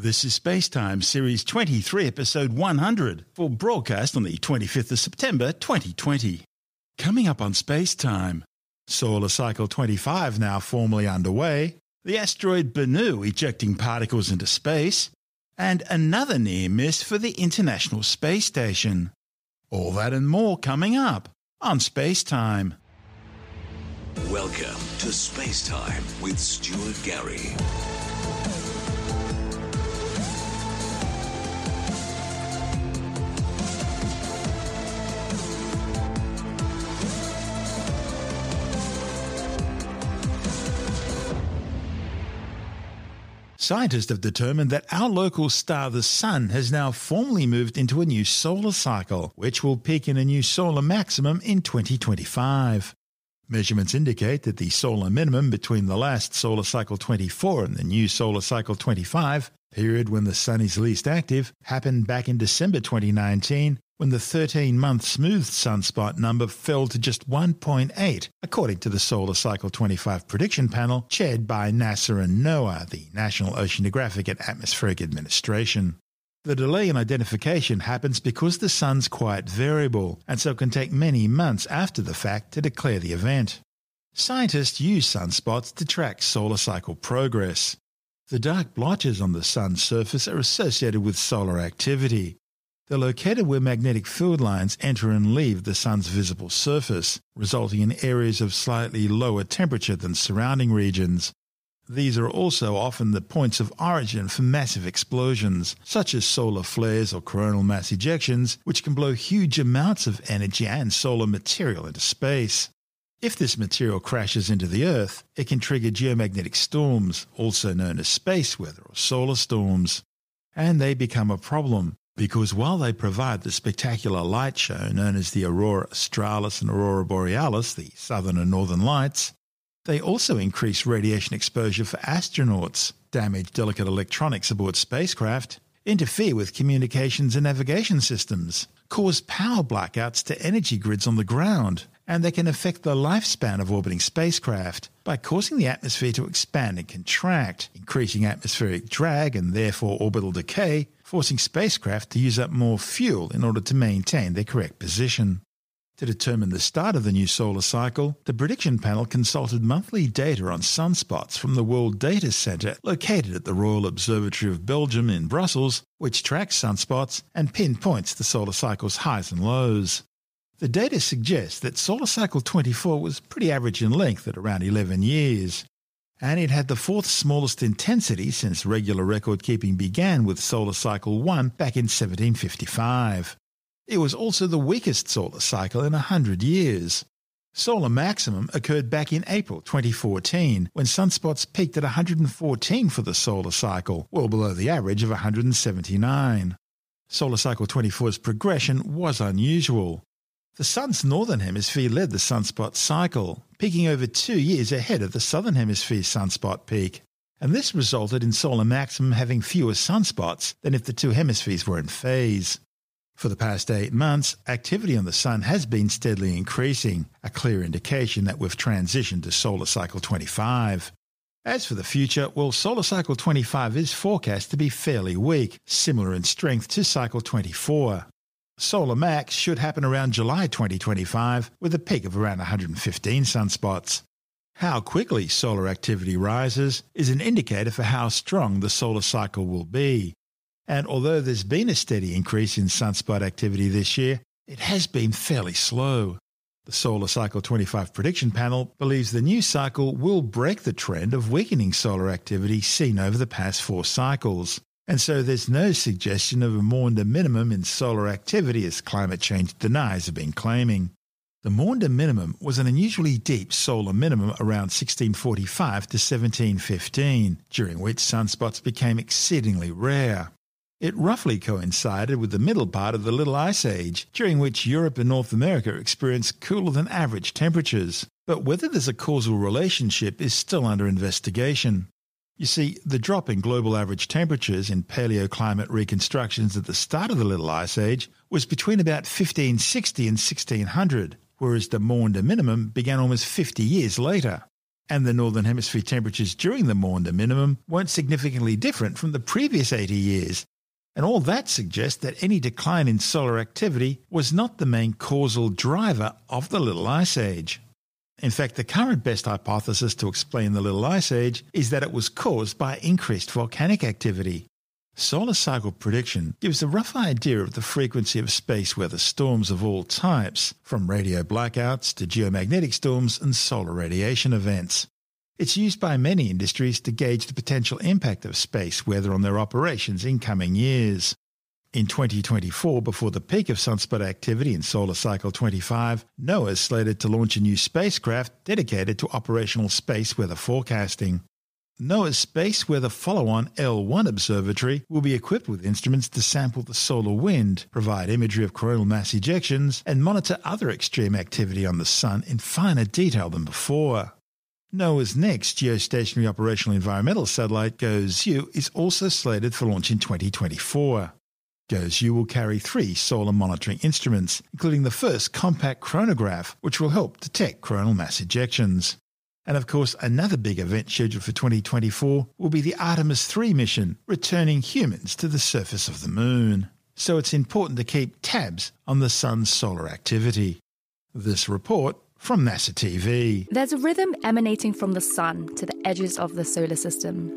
This is Spacetime Series 23, Episode 100, for broadcast on the 25th of September 2020. Coming up on Spacetime, Solar Cycle 25 now formally underway, the asteroid Bennu ejecting particles into space, and another near miss for the International Space Station. All that and more coming up on Spacetime. Welcome to Spacetime with Stuart Gary. Scientists have determined that our local star, the Sun, has now formally moved into a new solar cycle, which will peak in a new solar maximum in 2025. Measurements indicate that the solar minimum between the last solar cycle 24 and the new solar cycle 25, period when the Sun is least active, happened back in December 2019 when the 13 month smooth sunspot number fell to just 1.8, according to the Solar Cycle 25 prediction panel chaired by NASA and NOAA, the National Oceanographic and Atmospheric Administration. The delay in identification happens because the sun's quite variable, and so can take many months after the fact to declare the event. Scientists use sunspots to track solar cycle progress. The dark blotches on the sun's surface are associated with solar activity, they're located where magnetic field lines enter and leave the sun's visible surface, resulting in areas of slightly lower temperature than surrounding regions. These are also often the points of origin for massive explosions, such as solar flares or coronal mass ejections, which can blow huge amounts of energy and solar material into space. If this material crashes into the Earth, it can trigger geomagnetic storms, also known as space weather or solar storms. And they become a problem because while they provide the spectacular light show known as the Aurora Australis and Aurora Borealis, the southern and northern lights, they also increase radiation exposure for astronauts, damage delicate electronics aboard spacecraft, interfere with communications and navigation systems, cause power blackouts to energy grids on the ground, and they can affect the lifespan of orbiting spacecraft by causing the atmosphere to expand and contract, increasing atmospheric drag and therefore orbital decay, forcing spacecraft to use up more fuel in order to maintain their correct position. To determine the start of the new solar cycle, the prediction panel consulted monthly data on sunspots from the World Data Centre located at the Royal Observatory of Belgium in Brussels, which tracks sunspots and pinpoints the solar cycle's highs and lows. The data suggests that solar cycle 24 was pretty average in length at around 11 years, and it had the fourth smallest intensity since regular record keeping began with solar cycle 1 back in 1755. It was also the weakest solar cycle in a hundred years. Solar maximum occurred back in April 2014 when sunspots peaked at 114 for the solar cycle, well below the average of 179. Solar cycle 24's progression was unusual. The Sun's northern hemisphere led the sunspot cycle, peaking over two years ahead of the southern hemisphere sunspot peak, and this resulted in solar maximum having fewer sunspots than if the two hemispheres were in phase. For the past eight months, activity on the Sun has been steadily increasing, a clear indication that we've transitioned to solar cycle 25. As for the future, well, solar cycle 25 is forecast to be fairly weak, similar in strength to cycle 24. Solar Max should happen around July 2025 with a peak of around 115 sunspots. How quickly solar activity rises is an indicator for how strong the solar cycle will be. And although there's been a steady increase in sunspot activity this year, it has been fairly slow. The Solar Cycle 25 prediction panel believes the new cycle will break the trend of weakening solar activity seen over the past four cycles and so there's no suggestion of a Maunder minimum in solar activity as climate change deniers have been claiming. The Maunder minimum was an unusually deep solar minimum around 1645 to 1715, during which sunspots became exceedingly rare. It roughly coincided with the middle part of the Little Ice Age, during which Europe and North America experienced cooler than average temperatures. But whether there's a causal relationship is still under investigation. You see, the drop in global average temperatures in paleoclimate reconstructions at the start of the Little Ice Age was between about 1560 and 1600, whereas the Maunder minimum began almost 50 years later. and the Northern Hemisphere temperatures during the Maunder minimum weren't significantly different from the previous 80 years. And all that suggests that any decline in solar activity was not the main causal driver of the Little Ice Age. In fact, the current best hypothesis to explain the Little Ice Age is that it was caused by increased volcanic activity. Solar cycle prediction gives a rough idea of the frequency of space weather storms of all types, from radio blackouts to geomagnetic storms and solar radiation events. It's used by many industries to gauge the potential impact of space weather on their operations in coming years. In 2024, before the peak of sunspot activity in Solar Cycle 25, NOAA is slated to launch a new spacecraft dedicated to operational space weather forecasting. NOAA's Space Weather Follow-on L1 Observatory will be equipped with instruments to sample the solar wind, provide imagery of coronal mass ejections, and monitor other extreme activity on the Sun in finer detail than before. NOAA's next geostationary operational environmental satellite, GOES-U, is also slated for launch in 2024. GOES-U will carry three solar monitoring instruments, including the first compact coronagraph, which will help detect coronal mass ejections. And of course, another big event scheduled for 2024 will be the Artemis 3 mission, returning humans to the surface of the moon. So it's important to keep tabs on the sun's solar activity. This report from NASA TV. There's a rhythm emanating from the sun to the edges of the solar system.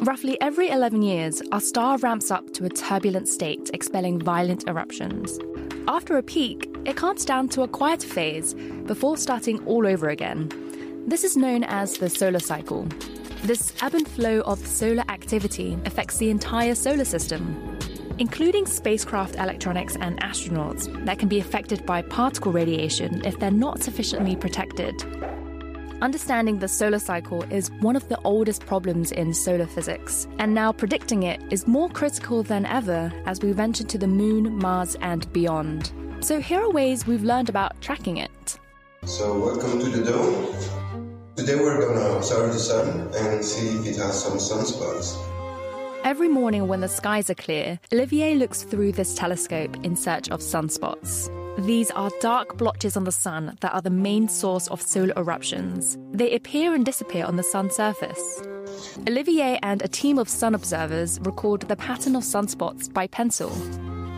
Roughly every 11 years, our star ramps up to a turbulent state, expelling violent eruptions. After a peak, it calms down to a quieter phase before starting all over again. This is known as the solar cycle. This ebb and flow of solar activity affects the entire solar system, including spacecraft electronics and astronauts that can be affected by particle radiation if they're not sufficiently protected. Understanding the solar cycle is one of the oldest problems in solar physics, and now predicting it is more critical than ever as we venture to the moon, Mars, and beyond. So, here are ways we've learned about tracking it. So, welcome to the dome. Today we're gonna observe the sun and see if it has some sunspots. Every morning when the skies are clear, Olivier looks through this telescope in search of sunspots. These are dark blotches on the sun that are the main source of solar eruptions. They appear and disappear on the sun's surface. Olivier and a team of sun observers record the pattern of sunspots by pencil.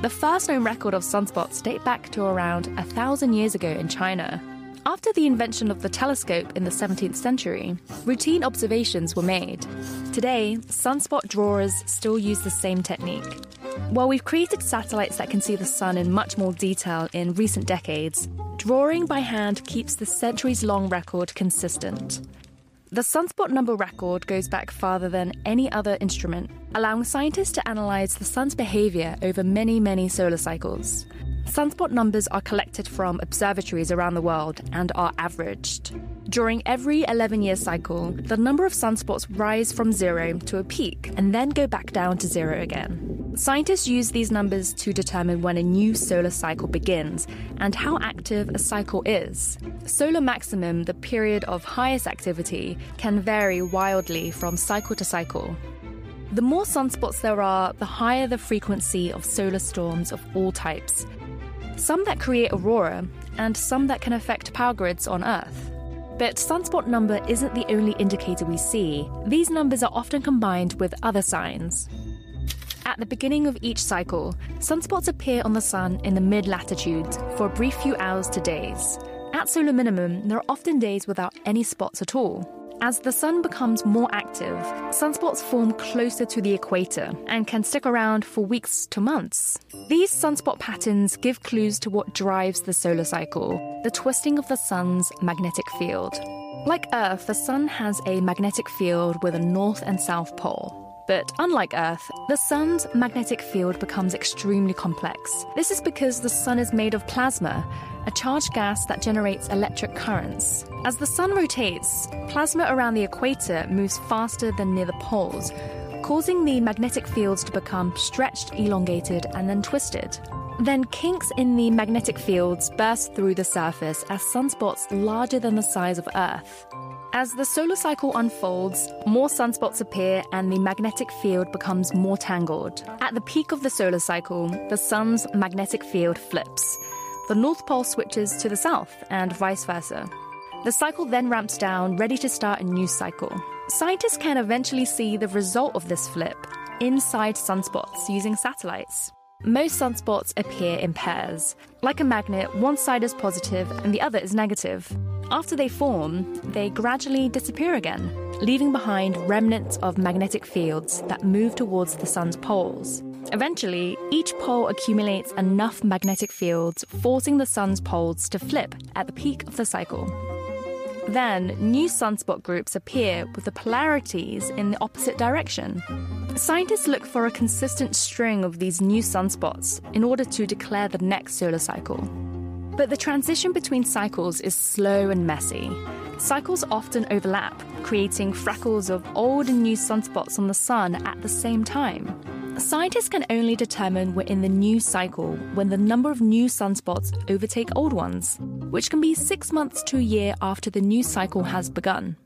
The first known record of sunspots date back to around a thousand years ago in China. After the invention of the telescope in the 17th century, routine observations were made. Today, sunspot drawers still use the same technique. While we've created satellites that can see the sun in much more detail in recent decades, drawing by hand keeps the centuries long record consistent. The sunspot number record goes back farther than any other instrument, allowing scientists to analyze the sun's behavior over many, many solar cycles. Sunspot numbers are collected from observatories around the world and are averaged. During every 11 year cycle, the number of sunspots rise from zero to a peak and then go back down to zero again. Scientists use these numbers to determine when a new solar cycle begins and how active a cycle is. Solar maximum, the period of highest activity, can vary wildly from cycle to cycle. The more sunspots there are, the higher the frequency of solar storms of all types, some that create aurora, and some that can affect power grids on Earth. But sunspot number isn't the only indicator we see. These numbers are often combined with other signs. At the beginning of each cycle, sunspots appear on the sun in the mid latitudes for a brief few hours to days. At solar minimum, there are often days without any spots at all. As the sun becomes more active, sunspots form closer to the equator and can stick around for weeks to months. These sunspot patterns give clues to what drives the solar cycle the twisting of the sun's magnetic field. Like Earth, the sun has a magnetic field with a north and south pole. But unlike Earth, the sun's magnetic field becomes extremely complex. This is because the sun is made of plasma, a charged gas that generates electric currents. As the sun rotates, plasma around the equator moves faster than near the poles, causing the magnetic fields to become stretched, elongated, and then twisted. Then kinks in the magnetic fields burst through the surface as sunspots larger than the size of Earth. As the solar cycle unfolds, more sunspots appear and the magnetic field becomes more tangled. At the peak of the solar cycle, the sun's magnetic field flips. The North Pole switches to the south, and vice versa. The cycle then ramps down, ready to start a new cycle. Scientists can eventually see the result of this flip inside sunspots using satellites. Most sunspots appear in pairs. Like a magnet, one side is positive and the other is negative. After they form, they gradually disappear again, leaving behind remnants of magnetic fields that move towards the sun's poles. Eventually, each pole accumulates enough magnetic fields, forcing the sun's poles to flip at the peak of the cycle. Then, new sunspot groups appear with the polarities in the opposite direction. Scientists look for a consistent string of these new sunspots in order to declare the next solar cycle. But the transition between cycles is slow and messy. Cycles often overlap, creating freckles of old and new sunspots on the sun at the same time. Scientists can only determine we're in the new cycle when the number of new sunspots overtake old ones, which can be six months to a year after the new cycle has begun.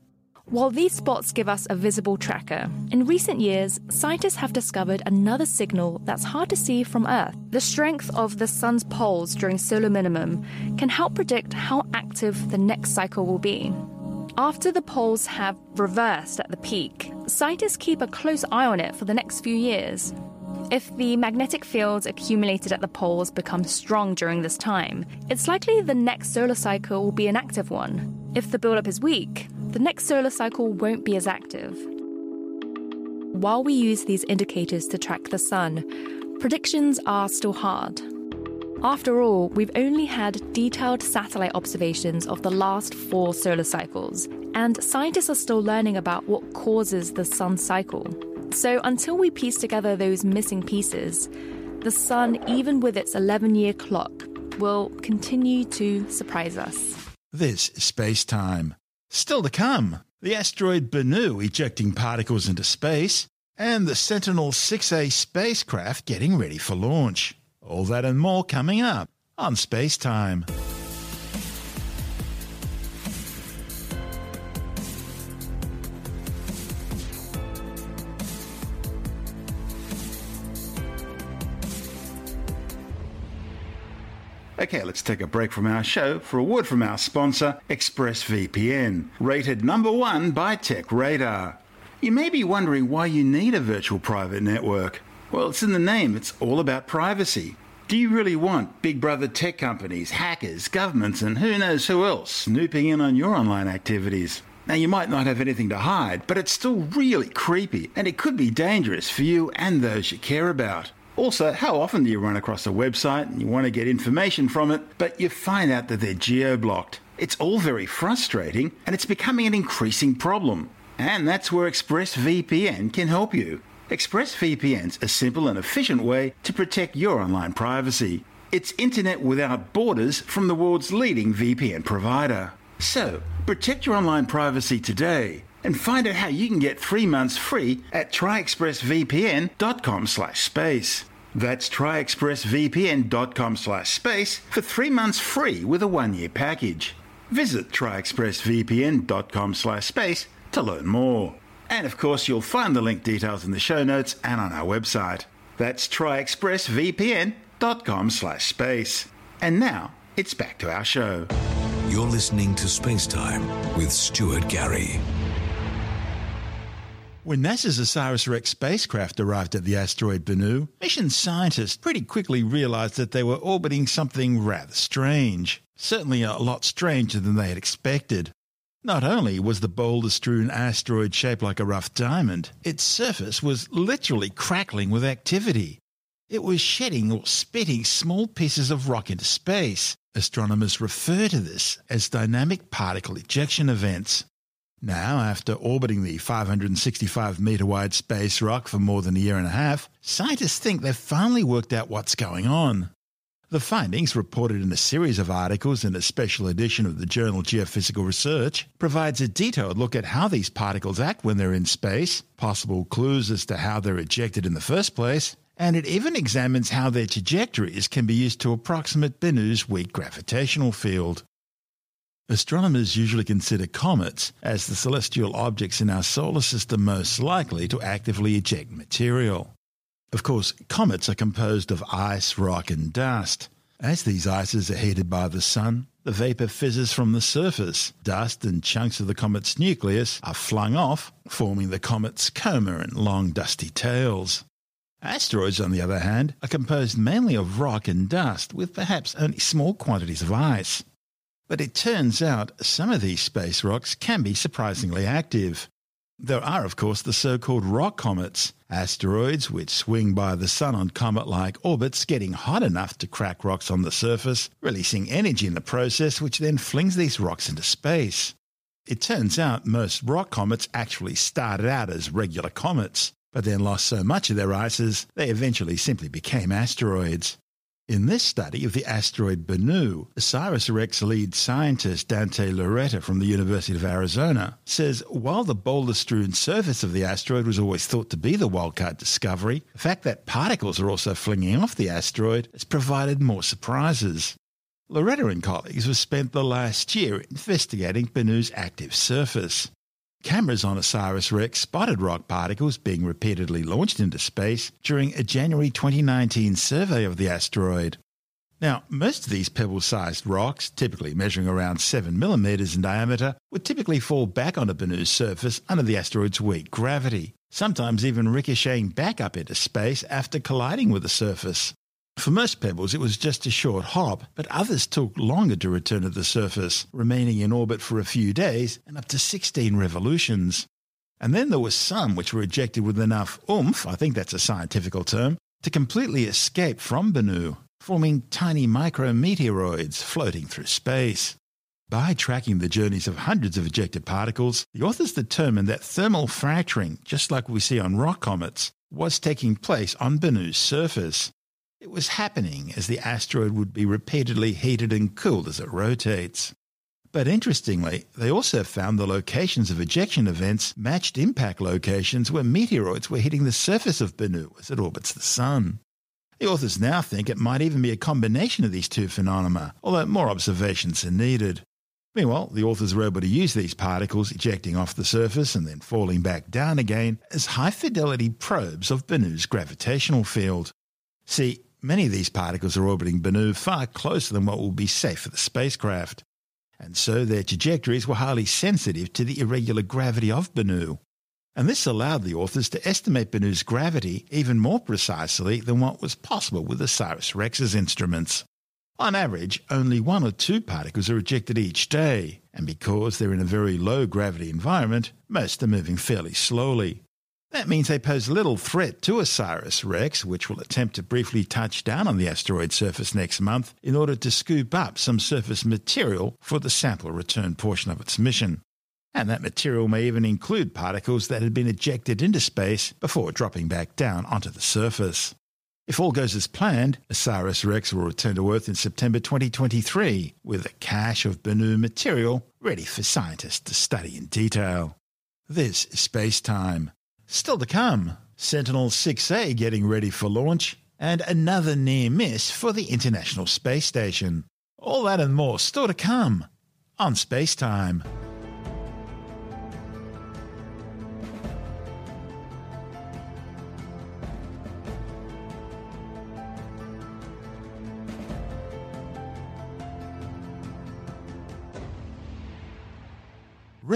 While these spots give us a visible tracker, in recent years, scientists have discovered another signal that's hard to see from Earth. The strength of the sun's poles during solar minimum can help predict how active the next cycle will be. After the poles have reversed at the peak, scientists keep a close eye on it for the next few years. If the magnetic fields accumulated at the poles become strong during this time, it's likely the next solar cycle will be an active one. If the buildup is weak, the next solar cycle won't be as active. While we use these indicators to track the sun, predictions are still hard. After all, we've only had detailed satellite observations of the last four solar cycles, and scientists are still learning about what causes the sun cycle. So, until we piece together those missing pieces, the sun, even with its 11 year clock, will continue to surprise us. This is Space Time. Still to come, the asteroid Bennu ejecting particles into space, and the Sentinel 6A spacecraft getting ready for launch. All that and more coming up on Space Time. Okay, let's take a break from our show for a word from our sponsor, ExpressVPN, rated number one by TechRadar. You may be wondering why you need a virtual private network. Well, it's in the name, it's all about privacy. Do you really want big brother tech companies, hackers, governments, and who knows who else snooping in on your online activities? Now, you might not have anything to hide, but it's still really creepy, and it could be dangerous for you and those you care about. Also, how often do you run across a website and you want to get information from it, but you find out that they're geo blocked? It's all very frustrating and it's becoming an increasing problem. And that's where ExpressVPN can help you. ExpressVPN's a simple and efficient way to protect your online privacy. It's internet without borders from the world's leading VPN provider. So, protect your online privacy today and find out how you can get 3 months free at tryexpressvpn.com/space. That's tryexpressvpn.com slash space for three months free with a one-year package. Visit tryexpressvpn.com slash space to learn more. And of course, you'll find the link details in the show notes and on our website. That's tryexpressvpn.com slash space. And now, it's back to our show. You're listening to Space Time with Stuart Gary. When NASA's OSIRIS-REx spacecraft arrived at the asteroid Bennu, mission scientists pretty quickly realized that they were orbiting something rather strange. Certainly a lot stranger than they had expected. Not only was the boulder-strewn asteroid shaped like a rough diamond, its surface was literally crackling with activity. It was shedding or spitting small pieces of rock into space. Astronomers refer to this as dynamic particle ejection events. Now, after orbiting the 565 metre wide space rock for more than a year and a half, scientists think they've finally worked out what's going on. The findings, reported in a series of articles in a special edition of the journal Geophysical Research, provides a detailed look at how these particles act when they're in space, possible clues as to how they're ejected in the first place, and it even examines how their trajectories can be used to approximate Bennu's weak gravitational field. Astronomers usually consider comets as the celestial objects in our solar system most likely to actively eject material. Of course, comets are composed of ice, rock, and dust. As these ices are heated by the sun, the vapour fizzes from the surface. Dust and chunks of the comet's nucleus are flung off, forming the comet's coma and long dusty tails. Asteroids, on the other hand, are composed mainly of rock and dust, with perhaps only small quantities of ice. But it turns out some of these space rocks can be surprisingly active. There are, of course, the so called rock comets, asteroids which swing by the Sun on comet like orbits, getting hot enough to crack rocks on the surface, releasing energy in the process, which then flings these rocks into space. It turns out most rock comets actually started out as regular comets, but then lost so much of their ices they eventually simply became asteroids. In this study of the asteroid Bennu, OSIRIS-REx lead scientist Dante Lauretta from the University of Arizona says while the boulder-strewn surface of the asteroid was always thought to be the wildcard discovery, the fact that particles are also flinging off the asteroid has provided more surprises. Lauretta and colleagues have spent the last year investigating Bennu's active surface. Cameras on OSIRIS-REx spotted rock particles being repeatedly launched into space during a January 2019 survey of the asteroid. Now, most of these pebble sized rocks, typically measuring around 7 millimeters in diameter, would typically fall back onto Bennu's surface under the asteroid's weak gravity, sometimes even ricocheting back up into space after colliding with the surface. For most pebbles, it was just a short hop, but others took longer to return to the surface, remaining in orbit for a few days and up to 16 revolutions. And then there were some which were ejected with enough oomph, I think that's a scientific term, to completely escape from Bennu, forming tiny micrometeoroids floating through space. By tracking the journeys of hundreds of ejected particles, the authors determined that thermal fracturing, just like we see on rock comets, was taking place on Bennu's surface. It was happening as the asteroid would be repeatedly heated and cooled as it rotates. But interestingly, they also found the locations of ejection events matched impact locations where meteoroids were hitting the surface of Bennu as it orbits the Sun. The authors now think it might even be a combination of these two phenomena, although more observations are needed. Meanwhile, the authors were able to use these particles ejecting off the surface and then falling back down again as high fidelity probes of Bennu's gravitational field. See, Many of these particles are orbiting Bennu far closer than what will be safe for the spacecraft, and so their trajectories were highly sensitive to the irregular gravity of Bennu. And this allowed the authors to estimate Bennu's gravity even more precisely than what was possible with the OSIRIS-REx's instruments. On average, only one or two particles are ejected each day, and because they're in a very low gravity environment, most are moving fairly slowly. That means they pose little threat to OSIRIS-REx, which will attempt to briefly touch down on the asteroid surface next month in order to scoop up some surface material for the sample return portion of its mission. And that material may even include particles that had been ejected into space before dropping back down onto the surface. If all goes as planned, OSIRIS-REx will return to Earth in September 2023 with a cache of Bennu material ready for scientists to study in detail. This is Space Time. Still to come, Sentinel 6A getting ready for launch, and another near miss for the International Space Station. All that and more still to come on Space Time.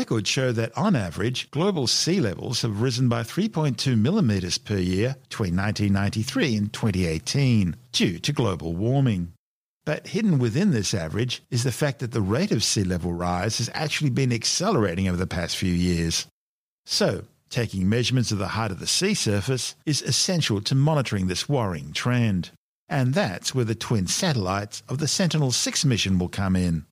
Records show that on average, global sea levels have risen by 3.2 millimetres per year between 1993 and 2018 due to global warming. But hidden within this average is the fact that the rate of sea level rise has actually been accelerating over the past few years. So, taking measurements of the height of the sea surface is essential to monitoring this worrying trend. And that's where the twin satellites of the Sentinel 6 mission will come in.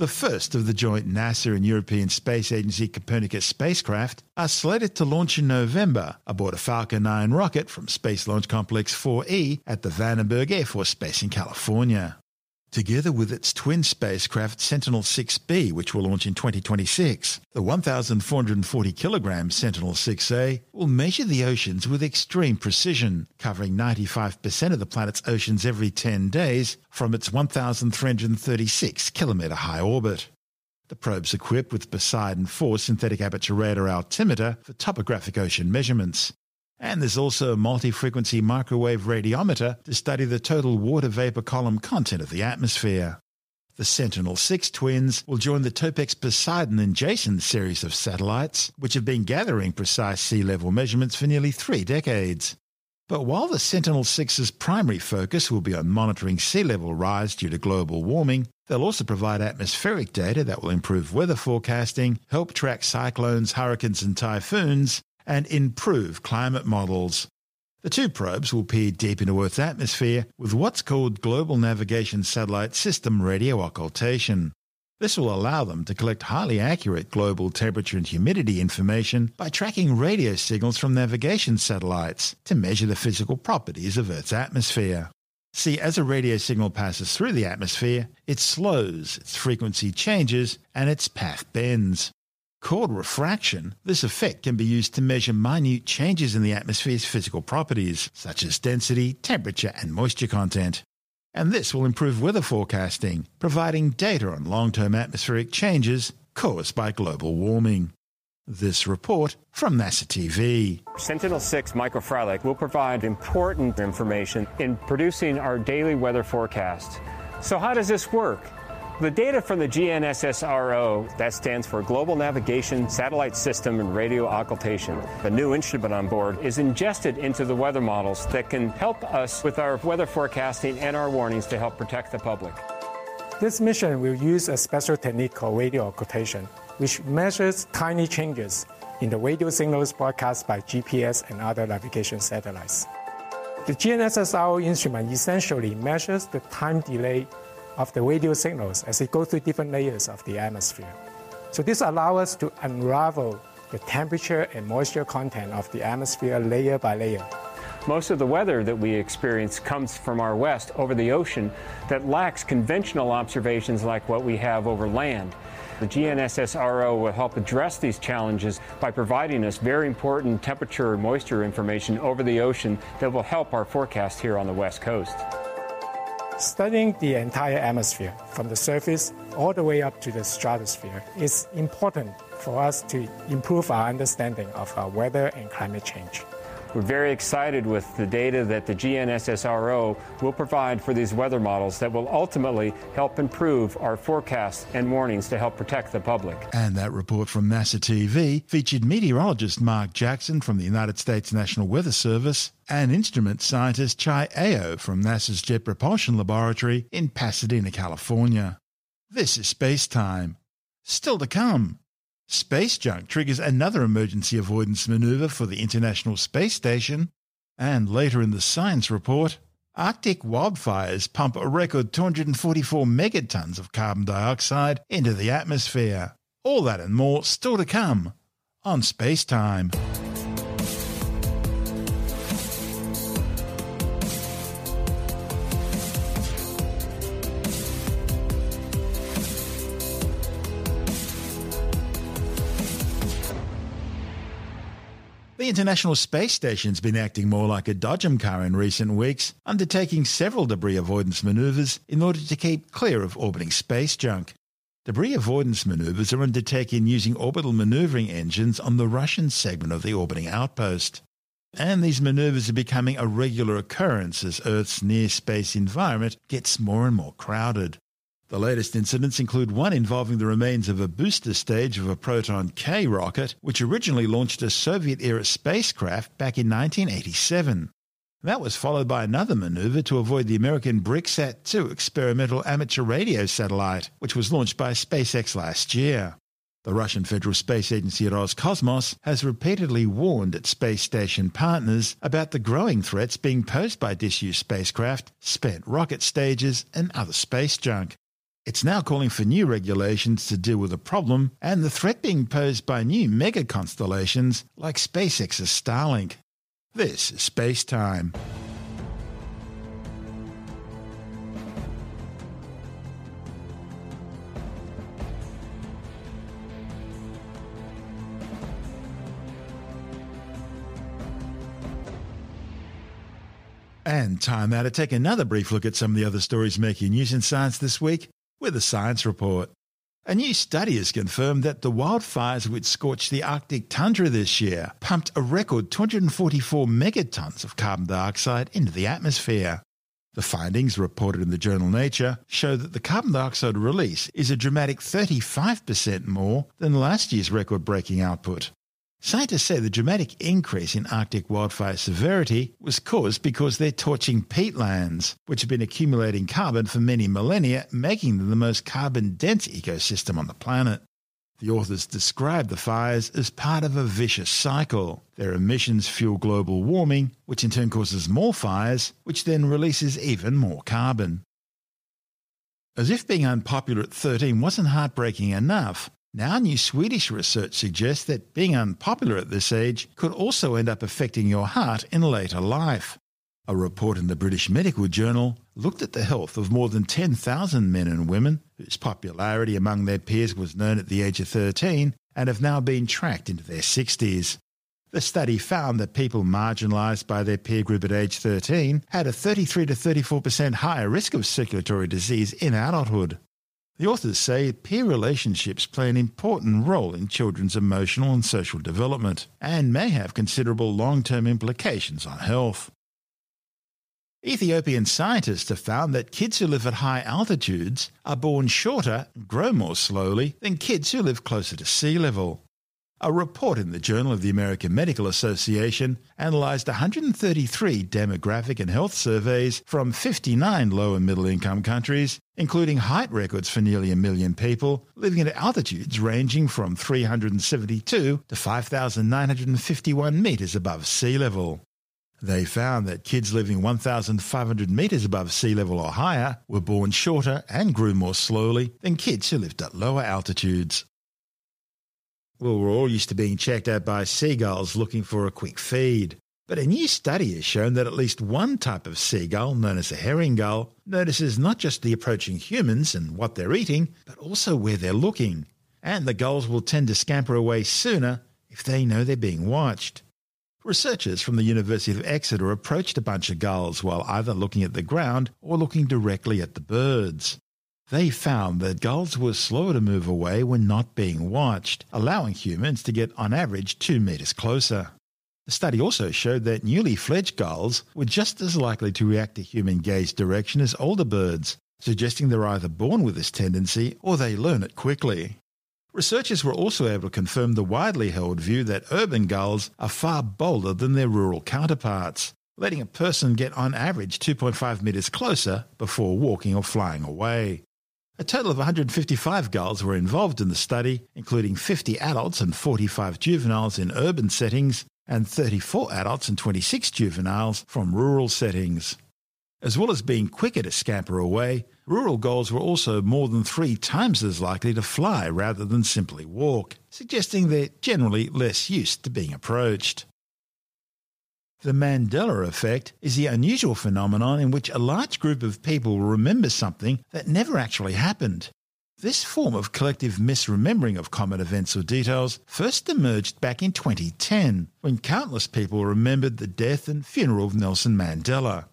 The first of the joint NASA and European Space Agency Copernicus spacecraft are slated to launch in November aboard a Falcon 9 rocket from Space Launch Complex 4E at the Vandenberg Air Force Base in California together with its twin spacecraft Sentinel 6B, which will launch in 2026. The 1,440 kilogram Sentinel 6A will measure the oceans with extreme precision, covering 95% of the planet's oceans every 10 days from its 1,336 kilometer high orbit. The probe's equipped with Poseidon 4 synthetic aperture radar altimeter for topographic ocean measurements And there's also a multi frequency microwave radiometer to study the total water vapor column content of the atmosphere. The Sentinel 6 twins will join the Topex Poseidon and Jason series of satellites, which have been gathering precise sea level measurements for nearly three decades. But while the Sentinel 6's primary focus will be on monitoring sea level rise due to global warming, they'll also provide atmospheric data that will improve weather forecasting, help track cyclones, hurricanes, and typhoons, and improve climate models. The two probes will peer deep into Earth's atmosphere with what's called Global Navigation Satellite System radio occultation. This will allow them to collect highly accurate global temperature and humidity information by tracking radio signals from navigation satellites to measure the physical properties of Earth's atmosphere. See, as a radio signal passes through the atmosphere, it slows, its frequency changes, and its path bends. Called refraction, this effect can be used to measure minute changes in the atmosphere's physical properties, such as density, temperature, and moisture content. And this will improve weather forecasting, providing data on long term atmospheric changes caused by global warming. This report from NASA TV. Sentinel 6 Michael Freilich will provide important information in producing our daily weather forecast. So, how does this work? The data from the GNSSRO, that stands for Global Navigation Satellite System and Radio Occultation, a new instrument on board, is ingested into the weather models that can help us with our weather forecasting and our warnings to help protect the public. This mission will use a special technique called radio occultation, which measures tiny changes in the radio signals broadcast by GPS and other navigation satellites. The GNSSRO instrument essentially measures the time delay of the radio signals as it goes through different layers of the atmosphere. So this allows us to unravel the temperature and moisture content of the atmosphere layer by layer. Most of the weather that we experience comes from our west over the ocean that lacks conventional observations like what we have over land. The GNSSRO will help address these challenges by providing us very important temperature and moisture information over the ocean that will help our forecast here on the west coast. Studying the entire atmosphere from the surface all the way up to the stratosphere is important for us to improve our understanding of our weather and climate change. We're very excited with the data that the GNSSRO will provide for these weather models that will ultimately help improve our forecasts and warnings to help protect the public. And that report from NASA TV featured meteorologist Mark Jackson from the United States National Weather Service and instrument scientist Chai Ao from NASA's Jet Propulsion Laboratory in Pasadena, California. This is Space Time. Still to come. Space junk triggers another emergency avoidance maneuver for the International Space Station. And later in the science report, Arctic wildfires pump a record 244 megatons of carbon dioxide into the atmosphere. All that and more still to come on Space Time. The International Space Station's been acting more like a dodgem car in recent weeks, undertaking several debris avoidance maneuvers in order to keep clear of orbiting space junk. Debris avoidance maneuvers are undertaken using orbital maneuvering engines on the Russian segment of the orbiting outpost. And these maneuvers are becoming a regular occurrence as Earth's near space environment gets more and more crowded. The latest incidents include one involving the remains of a booster stage of a Proton K rocket, which originally launched a Soviet era spacecraft back in 1987. That was followed by another maneuver to avoid the American BRICSat 2 experimental amateur radio satellite, which was launched by SpaceX last year. The Russian Federal Space Agency Roscosmos has repeatedly warned its space station partners about the growing threats being posed by disused spacecraft, spent rocket stages, and other space junk. It's now calling for new regulations to deal with the problem and the threat being posed by new mega constellations like SpaceX's Starlink. This is Space Time. And time now to take another brief look at some of the other stories making news in science this week with a science report. A new study has confirmed that the wildfires which scorched the Arctic tundra this year pumped a record 244 megatons of carbon dioxide into the atmosphere. The findings, reported in the journal Nature, show that the carbon dioxide release is a dramatic 35% more than last year's record breaking output. Scientists say the dramatic increase in Arctic wildfire severity was caused because they're torching peatlands, which have been accumulating carbon for many millennia, making them the most carbon dense ecosystem on the planet. The authors describe the fires as part of a vicious cycle. Their emissions fuel global warming, which in turn causes more fires, which then releases even more carbon. As if being unpopular at 13 wasn't heartbreaking enough, now, new Swedish research suggests that being unpopular at this age could also end up affecting your heart in later life. A report in the British Medical Journal looked at the health of more than 10,000 men and women whose popularity among their peers was known at the age of 13 and have now been tracked into their 60s. The study found that people marginalised by their peer group at age 13 had a 33 to 34% higher risk of circulatory disease in adulthood. The authors say peer relationships play an important role in children's emotional and social development and may have considerable long term implications on health. Ethiopian scientists have found that kids who live at high altitudes are born shorter and grow more slowly than kids who live closer to sea level. A report in the Journal of the American Medical Association analysed 133 demographic and health surveys from 59 low and middle income countries, including height records for nearly a million people living at altitudes ranging from 372 to 5,951 metres above sea level. They found that kids living 1,500 metres above sea level or higher were born shorter and grew more slowly than kids who lived at lower altitudes. Well, we're all used to being checked out by seagulls looking for a quick feed. But a new study has shown that at least one type of seagull, known as a herring gull, notices not just the approaching humans and what they're eating, but also where they're looking. And the gulls will tend to scamper away sooner if they know they're being watched. Researchers from the University of Exeter approached a bunch of gulls while either looking at the ground or looking directly at the birds. They found that gulls were slower to move away when not being watched, allowing humans to get on average two metres closer. The study also showed that newly fledged gulls were just as likely to react to human gaze direction as older birds, suggesting they're either born with this tendency or they learn it quickly. Researchers were also able to confirm the widely held view that urban gulls are far bolder than their rural counterparts, letting a person get on average 2.5 metres closer before walking or flying away. A total of 155 gulls were involved in the study, including 50 adults and 45 juveniles in urban settings, and 34 adults and 26 juveniles from rural settings. As well as being quicker to scamper away, rural gulls were also more than three times as likely to fly rather than simply walk, suggesting they're generally less used to being approached. The Mandela effect is the unusual phenomenon in which a large group of people remember something that never actually happened. This form of collective misremembering of common events or details first emerged back in 2010, when countless people remembered the death and funeral of Nelson Mandela.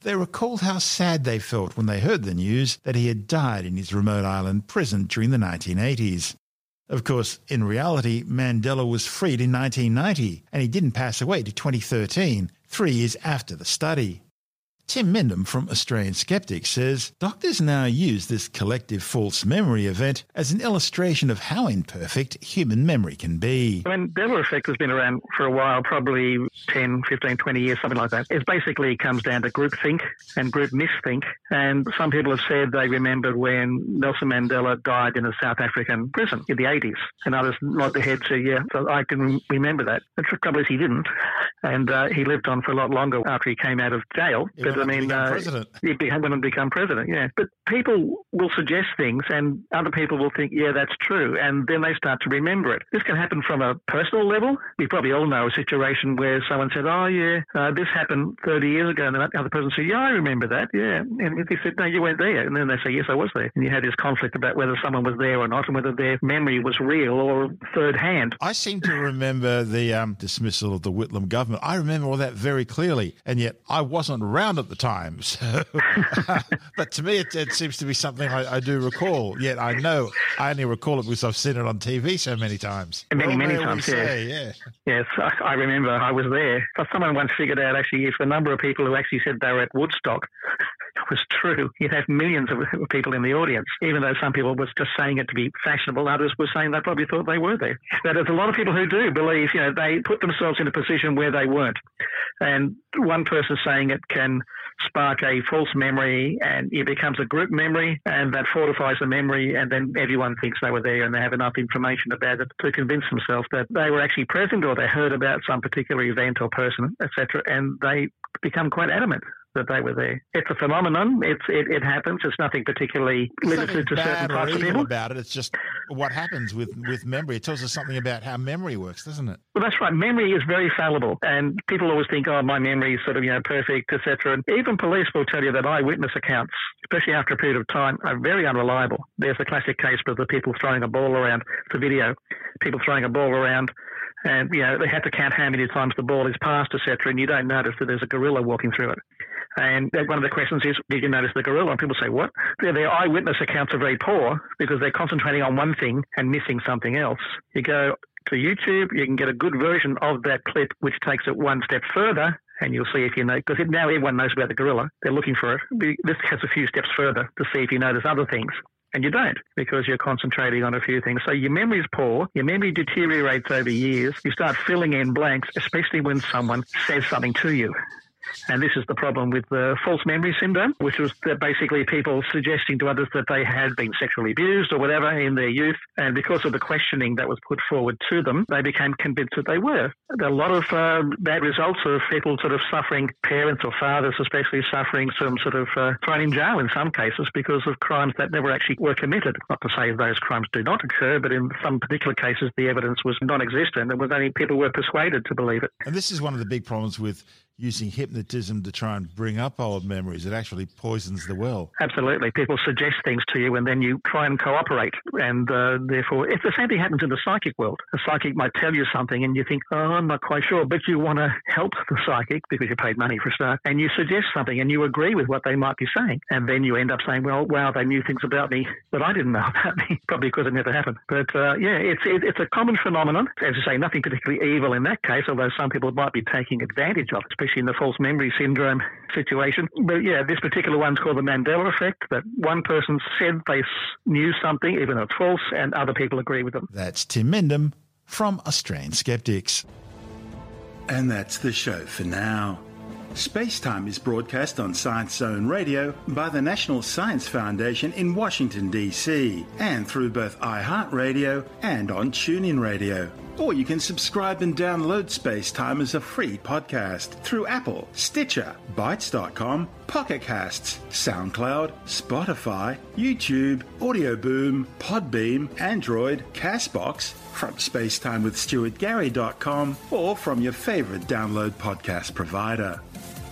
They recalled how sad they felt when they heard the news that he had died in his remote island prison during the 1980s. Of course, in reality, Mandela was freed in 1990 and he didn't pass away to 2013, three years after the study. Tim Mendham from Australian Skeptics says doctors now use this collective false memory event as an illustration of how imperfect human memory can be. The Mandela effect has been around for a while, probably 10, 15, 20 years, something like that. It basically comes down to group think and group misthink. And some people have said they remembered when Nelson Mandela died in a South African prison in the 80s. And others nod their head say, yeah, so I can remember that. The trouble is he didn't. And uh, he lived on for a lot longer after he came out of jail. Went I mean, become uh, president. he became when he become president, yeah. But people will suggest things, and other people will think, yeah, that's true, and then they start to remember it. This can happen from a personal level. We probably all know a situation where someone said, oh yeah, uh, this happened 30 years ago, and the other person said, yeah, I remember that, yeah. And they said, no, you weren't there, and then they say, yes, I was there, and you had this conflict about whether someone was there or not, and whether their memory was real or third hand. I seem to remember the um, dismissal of the Whitlam government. I remember all that very clearly, and yet I wasn't around at at the time. So, but to me, it, it, seems to be something I, I, do recall. Yet I know I only recall it because I've seen it on TV so many times. Many, well, many times, yeah. Say, yeah. Yes, I, I remember I was there. But someone once figured out actually if the number of people who actually said they were at Woodstock was true, you'd have millions of people in the audience, even though some people were just saying it to be fashionable. Others were saying they probably thought they were there. But there's a lot of people who do believe, you know, they put themselves in a position where they weren't. And one person saying it can spark a false memory and it becomes a group memory and that fortifies the memory and then everyone thinks they were there and they have enough information about it to convince themselves that they were actually present or they heard about some particular event or person, etc. And they become quite adamant that they were there. It's a phenomenon. It's it, it happens. It's nothing particularly limited to certain types of people. About it, it's just what happens with with memory. It tells us something about how memory works, doesn't it? Well, that's right. Memory is very fallible, and people always think, "Oh, my memory is sort of you know perfect, etc." And even police will tell you that eyewitness accounts, especially after a period of time, are very unreliable. There's the classic case of the people throwing a ball around. It's a video. People throwing a ball around and you know they have to count how many times the ball is passed, etc. And you don't notice that there's a gorilla walking through it. And one of the questions is, did you notice the gorilla? And people say, what? Their, their eyewitness accounts are very poor because they're concentrating on one thing and missing something else. You go to YouTube, you can get a good version of that clip, which takes it one step further. And you'll see if you know, because now everyone knows about the gorilla. They're looking for it. This has a few steps further to see if you notice other things and you don't because you're concentrating on a few things. So your memory is poor, your memory deteriorates over years, you start filling in blanks, especially when someone says something to you. And this is the problem with the false memory syndrome, which was basically people suggesting to others that they had been sexually abused or whatever in their youth. And because of the questioning that was put forward to them, they became convinced that they were. A lot of uh, bad results of people sort of suffering, parents or fathers especially suffering some sort of uh, thrown in jail in some cases because of crimes that never actually were committed. Not to say those crimes do not occur, but in some particular cases, the evidence was non existent. It was only people were persuaded to believe it. And this is one of the big problems with using hypnotism to try and bring up old memories. It actually poisons the well. Absolutely. People suggest things to you and then you try and cooperate. And uh, therefore, if the same thing happens in the psychic world, a psychic might tell you something and you think, oh, I'm not quite sure, but you want to help the psychic because you paid money for a start, and you suggest something and you agree with what they might be saying. And then you end up saying, well, wow, they knew things about me that I didn't know about me, probably because it never happened. But uh, yeah, it's, it, it's a common phenomenon. As you say, nothing particularly evil in that case, although some people might be taking advantage of it, especially in the false memory syndrome situation. But yeah, this particular one's called the Mandela effect, that one person said they knew something, even though it's false, and other people agree with them. That's Tim Mendham from Australian Skeptics. And that's the show for now. Spacetime is broadcast on Science Zone Radio by the National Science Foundation in Washington, D.C., and through both iHeartRadio and on TuneIn Radio. Or you can subscribe and download Spacetime as a free podcast through Apple, Stitcher, Bitesz.com, Pocket Casts, SoundCloud, Spotify, YouTube, Audio Boom, Podbean, Android, Castbox, from spacetimewithstuartgary.com, or from your favorite download podcast provider.